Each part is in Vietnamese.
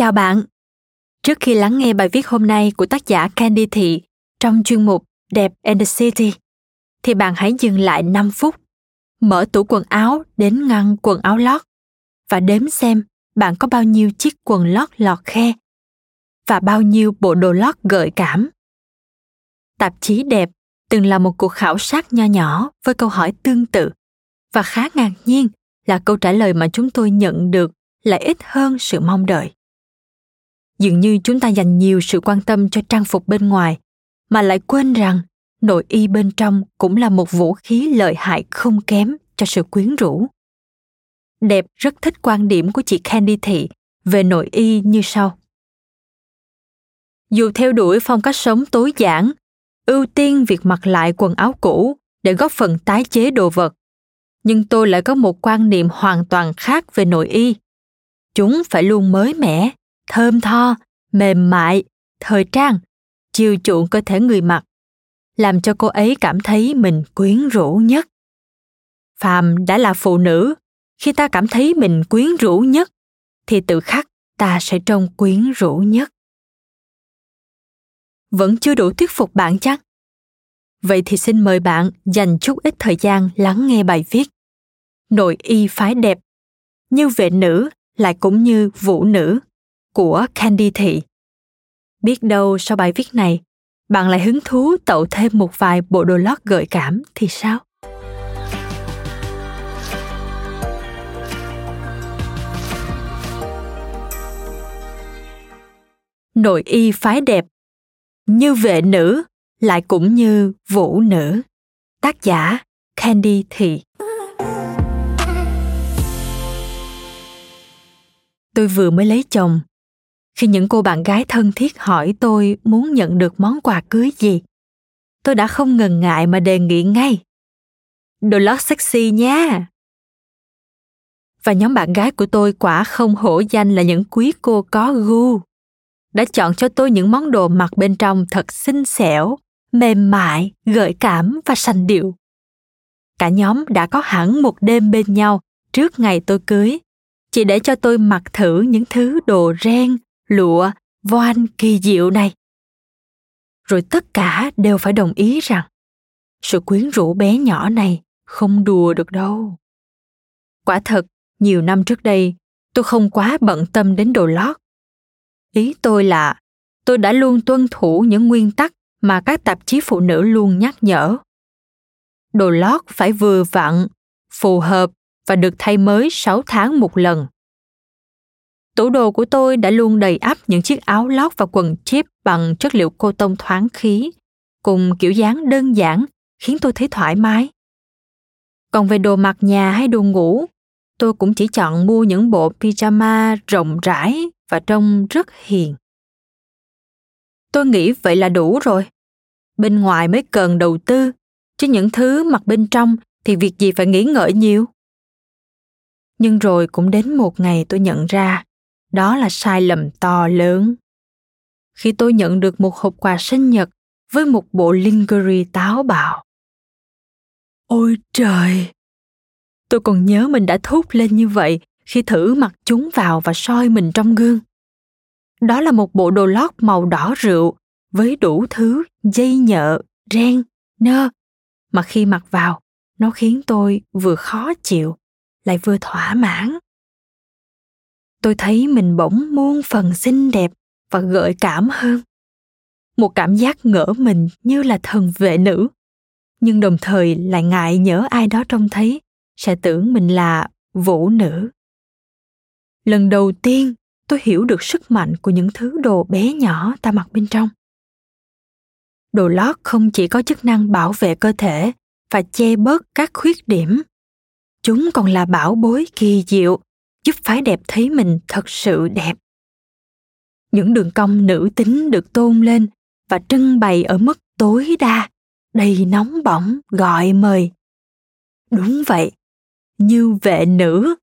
Chào bạn. Trước khi lắng nghe bài viết hôm nay của tác giả Candy Thị trong chuyên mục Đẹp and the City, thì bạn hãy dừng lại 5 phút, mở tủ quần áo đến ngăn quần áo lót và đếm xem bạn có bao nhiêu chiếc quần lót lọt khe và bao nhiêu bộ đồ lót gợi cảm. Tạp chí Đẹp từng là một cuộc khảo sát nho nhỏ với câu hỏi tương tự và khá ngạc nhiên là câu trả lời mà chúng tôi nhận được lại ít hơn sự mong đợi dường như chúng ta dành nhiều sự quan tâm cho trang phục bên ngoài, mà lại quên rằng nội y bên trong cũng là một vũ khí lợi hại không kém cho sự quyến rũ. Đẹp rất thích quan điểm của chị candy thị về nội y như sau. Dù theo đuổi phong cách sống tối giản, ưu tiên việc mặc lại quần áo cũ để góp phần tái chế đồ vật, nhưng tôi lại có một quan niệm hoàn toàn khác về nội y. Chúng phải luôn mới mẻ thơm tho, mềm mại, thời trang, chiều chuộng cơ thể người mặc, làm cho cô ấy cảm thấy mình quyến rũ nhất. Phàm đã là phụ nữ, khi ta cảm thấy mình quyến rũ nhất, thì tự khắc ta sẽ trông quyến rũ nhất. Vẫn chưa đủ thuyết phục bạn chắc? Vậy thì xin mời bạn dành chút ít thời gian lắng nghe bài viết. Nội y phái đẹp, như vệ nữ lại cũng như vũ nữ của Candy Thị. Biết đâu sau bài viết này, bạn lại hứng thú tậu thêm một vài bộ đồ lót gợi cảm thì sao? Nội y phái đẹp Như vệ nữ lại cũng như vũ nữ Tác giả Candy Thị Tôi vừa mới lấy chồng khi những cô bạn gái thân thiết hỏi tôi muốn nhận được món quà cưới gì. Tôi đã không ngần ngại mà đề nghị ngay. Đồ lót sexy nha! Và nhóm bạn gái của tôi quả không hổ danh là những quý cô có gu. Đã chọn cho tôi những món đồ mặc bên trong thật xinh xẻo, mềm mại, gợi cảm và sành điệu. Cả nhóm đã có hẳn một đêm bên nhau trước ngày tôi cưới. Chỉ để cho tôi mặc thử những thứ đồ ren lụa, voan kỳ diệu này. Rồi tất cả đều phải đồng ý rằng sự quyến rũ bé nhỏ này không đùa được đâu. Quả thật, nhiều năm trước đây, tôi không quá bận tâm đến đồ lót. Ý tôi là tôi đã luôn tuân thủ những nguyên tắc mà các tạp chí phụ nữ luôn nhắc nhở. Đồ lót phải vừa vặn, phù hợp và được thay mới 6 tháng một lần. Tủ đồ của tôi đã luôn đầy ắp những chiếc áo lót và quần chip bằng chất liệu cô tông thoáng khí, cùng kiểu dáng đơn giản khiến tôi thấy thoải mái. Còn về đồ mặc nhà hay đồ ngủ, tôi cũng chỉ chọn mua những bộ pyjama rộng rãi và trông rất hiền. Tôi nghĩ vậy là đủ rồi. Bên ngoài mới cần đầu tư, chứ những thứ mặc bên trong thì việc gì phải nghĩ ngợi nhiều. Nhưng rồi cũng đến một ngày tôi nhận ra đó là sai lầm to lớn. Khi tôi nhận được một hộp quà sinh nhật với một bộ lingerie táo bạo. Ôi trời! Tôi còn nhớ mình đã thốt lên như vậy khi thử mặc chúng vào và soi mình trong gương. Đó là một bộ đồ lót màu đỏ rượu với đủ thứ dây nhợ, ren, nơ mà khi mặc vào nó khiến tôi vừa khó chịu lại vừa thỏa mãn tôi thấy mình bỗng muôn phần xinh đẹp và gợi cảm hơn. Một cảm giác ngỡ mình như là thần vệ nữ. Nhưng đồng thời lại ngại nhớ ai đó trông thấy, sẽ tưởng mình là vũ nữ. Lần đầu tiên, tôi hiểu được sức mạnh của những thứ đồ bé nhỏ ta mặc bên trong. Đồ lót không chỉ có chức năng bảo vệ cơ thể và che bớt các khuyết điểm. Chúng còn là bảo bối kỳ diệu giúp phái đẹp thấy mình thật sự đẹp. Những đường cong nữ tính được tôn lên và trưng bày ở mức tối đa, đầy nóng bỏng, gọi mời. Đúng vậy, như vệ nữ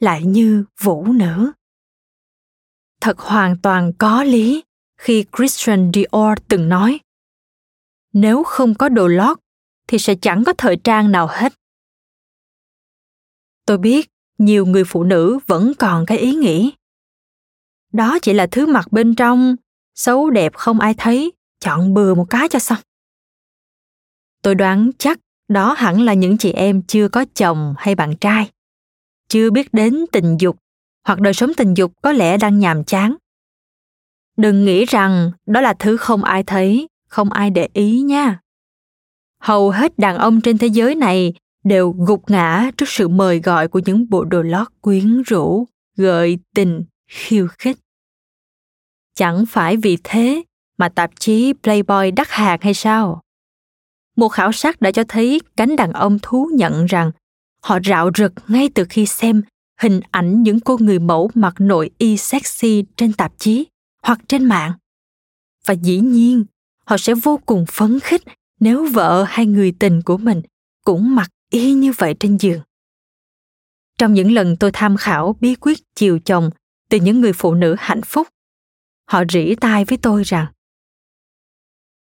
lại như vũ nữ. Thật hoàn toàn có lý khi christian dior từng nói, nếu không có đồ lót thì sẽ chẳng có thời trang nào hết. Tôi biết nhiều người phụ nữ vẫn còn cái ý nghĩ. Đó chỉ là thứ mặt bên trong, xấu đẹp không ai thấy, chọn bừa một cái cho xong. Tôi đoán chắc đó hẳn là những chị em chưa có chồng hay bạn trai, chưa biết đến tình dục hoặc đời sống tình dục có lẽ đang nhàm chán. Đừng nghĩ rằng đó là thứ không ai thấy, không ai để ý nha. Hầu hết đàn ông trên thế giới này đều gục ngã trước sự mời gọi của những bộ đồ lót quyến rũ, gợi tình, khiêu khích. Chẳng phải vì thế mà tạp chí playboy đắt hàng hay sao? Một khảo sát đã cho thấy cánh đàn ông thú nhận rằng họ rạo rực ngay từ khi xem hình ảnh những cô người mẫu mặc nội y sexy trên tạp chí hoặc trên mạng. Và dĩ nhiên, họ sẽ vô cùng phấn khích nếu vợ hay người tình của mình cũng mặc y như vậy trên giường. Trong những lần tôi tham khảo bí quyết chiều chồng từ những người phụ nữ hạnh phúc, họ rỉ tai với tôi rằng,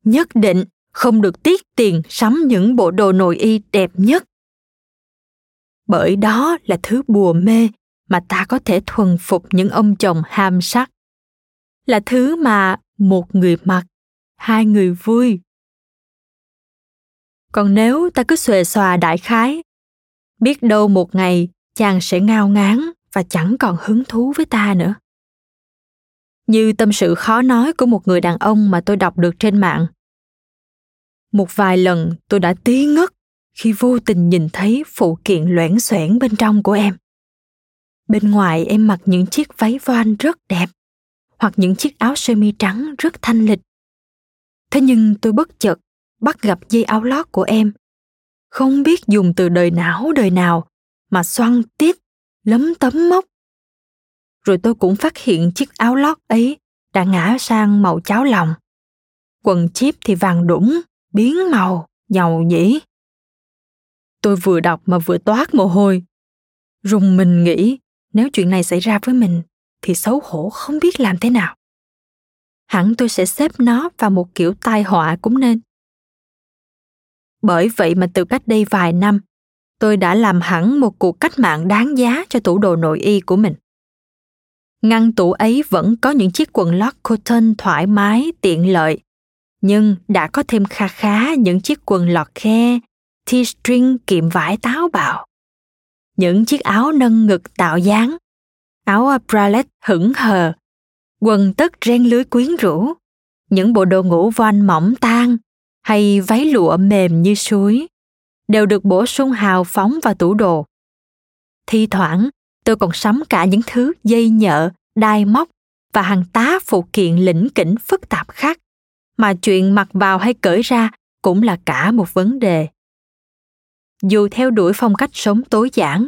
nhất định không được tiết tiền sắm những bộ đồ nội y đẹp nhất. Bởi đó là thứ bùa mê mà ta có thể thuần phục những ông chồng ham sắc, là thứ mà một người mặc, hai người vui còn nếu ta cứ xuề xòa đại khái, biết đâu một ngày chàng sẽ ngao ngán và chẳng còn hứng thú với ta nữa. Như tâm sự khó nói của một người đàn ông mà tôi đọc được trên mạng. Một vài lần tôi đã tí ngất khi vô tình nhìn thấy phụ kiện loãng xoẻn bên trong của em. Bên ngoài em mặc những chiếc váy voan rất đẹp, hoặc những chiếc áo sơ mi trắng rất thanh lịch. Thế nhưng tôi bất chợt bắt gặp dây áo lót của em. Không biết dùng từ đời não đời nào mà xoăn tít, lấm tấm mốc rồi tôi cũng phát hiện chiếc áo lót ấy đã ngã sang màu cháo lòng. Quần chip thì vàng đủng, biến màu nhầu nhĩ. Tôi vừa đọc mà vừa toát mồ hôi. Rùng mình nghĩ nếu chuyện này xảy ra với mình thì xấu hổ không biết làm thế nào. Hẳn tôi sẽ xếp nó vào một kiểu tai họa cũng nên bởi vậy mà từ cách đây vài năm, tôi đã làm hẳn một cuộc cách mạng đáng giá cho tủ đồ nội y của mình. Ngăn tủ ấy vẫn có những chiếc quần lót cotton thoải mái, tiện lợi, nhưng đã có thêm kha khá những chiếc quần lọt khe, t-string kiệm vải táo bạo. Những chiếc áo nâng ngực tạo dáng, áo bralette hững hờ, quần tất ren lưới quyến rũ, những bộ đồ ngủ voan mỏng tan hay váy lụa mềm như suối, đều được bổ sung hào phóng vào tủ đồ. Thi thoảng, tôi còn sắm cả những thứ dây nhợ, đai móc và hàng tá phụ kiện lĩnh kỉnh phức tạp khác, mà chuyện mặc vào hay cởi ra cũng là cả một vấn đề. Dù theo đuổi phong cách sống tối giản,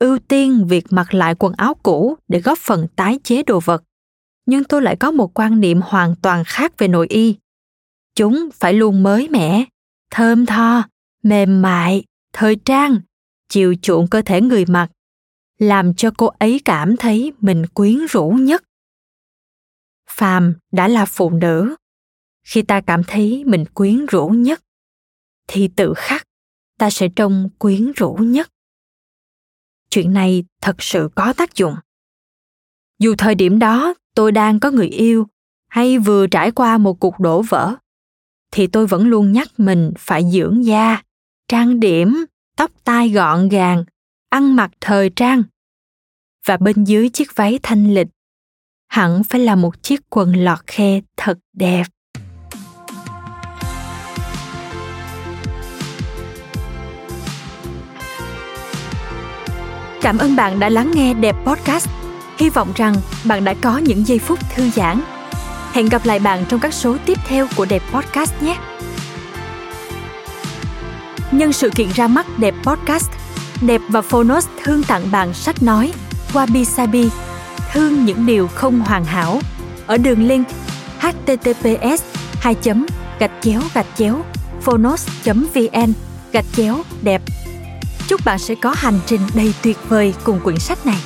ưu tiên việc mặc lại quần áo cũ để góp phần tái chế đồ vật, nhưng tôi lại có một quan niệm hoàn toàn khác về nội y chúng phải luôn mới mẻ, thơm tho, mềm mại, thời trang, chiều chuộng cơ thể người mặc, làm cho cô ấy cảm thấy mình quyến rũ nhất. Phàm đã là phụ nữ, khi ta cảm thấy mình quyến rũ nhất, thì tự khắc ta sẽ trông quyến rũ nhất. Chuyện này thật sự có tác dụng. Dù thời điểm đó tôi đang có người yêu hay vừa trải qua một cuộc đổ vỡ thì tôi vẫn luôn nhắc mình phải dưỡng da, trang điểm, tóc tai gọn gàng, ăn mặc thời trang. Và bên dưới chiếc váy thanh lịch, hẳn phải là một chiếc quần lọt khe thật đẹp. Cảm ơn bạn đã lắng nghe đẹp podcast. Hy vọng rằng bạn đã có những giây phút thư giãn hẹn gặp lại bạn trong các số tiếp theo của đẹp podcast nhé. Nhân sự kiện ra mắt đẹp podcast, đẹp và phonos thương tặng bạn sách nói wabi sabi, thương những điều không hoàn hảo. Ở đường link https 2 gạch chéo gạch chéo phonos vn gạch chéo đẹp. Chúc bạn sẽ có hành trình đầy tuyệt vời cùng quyển sách này.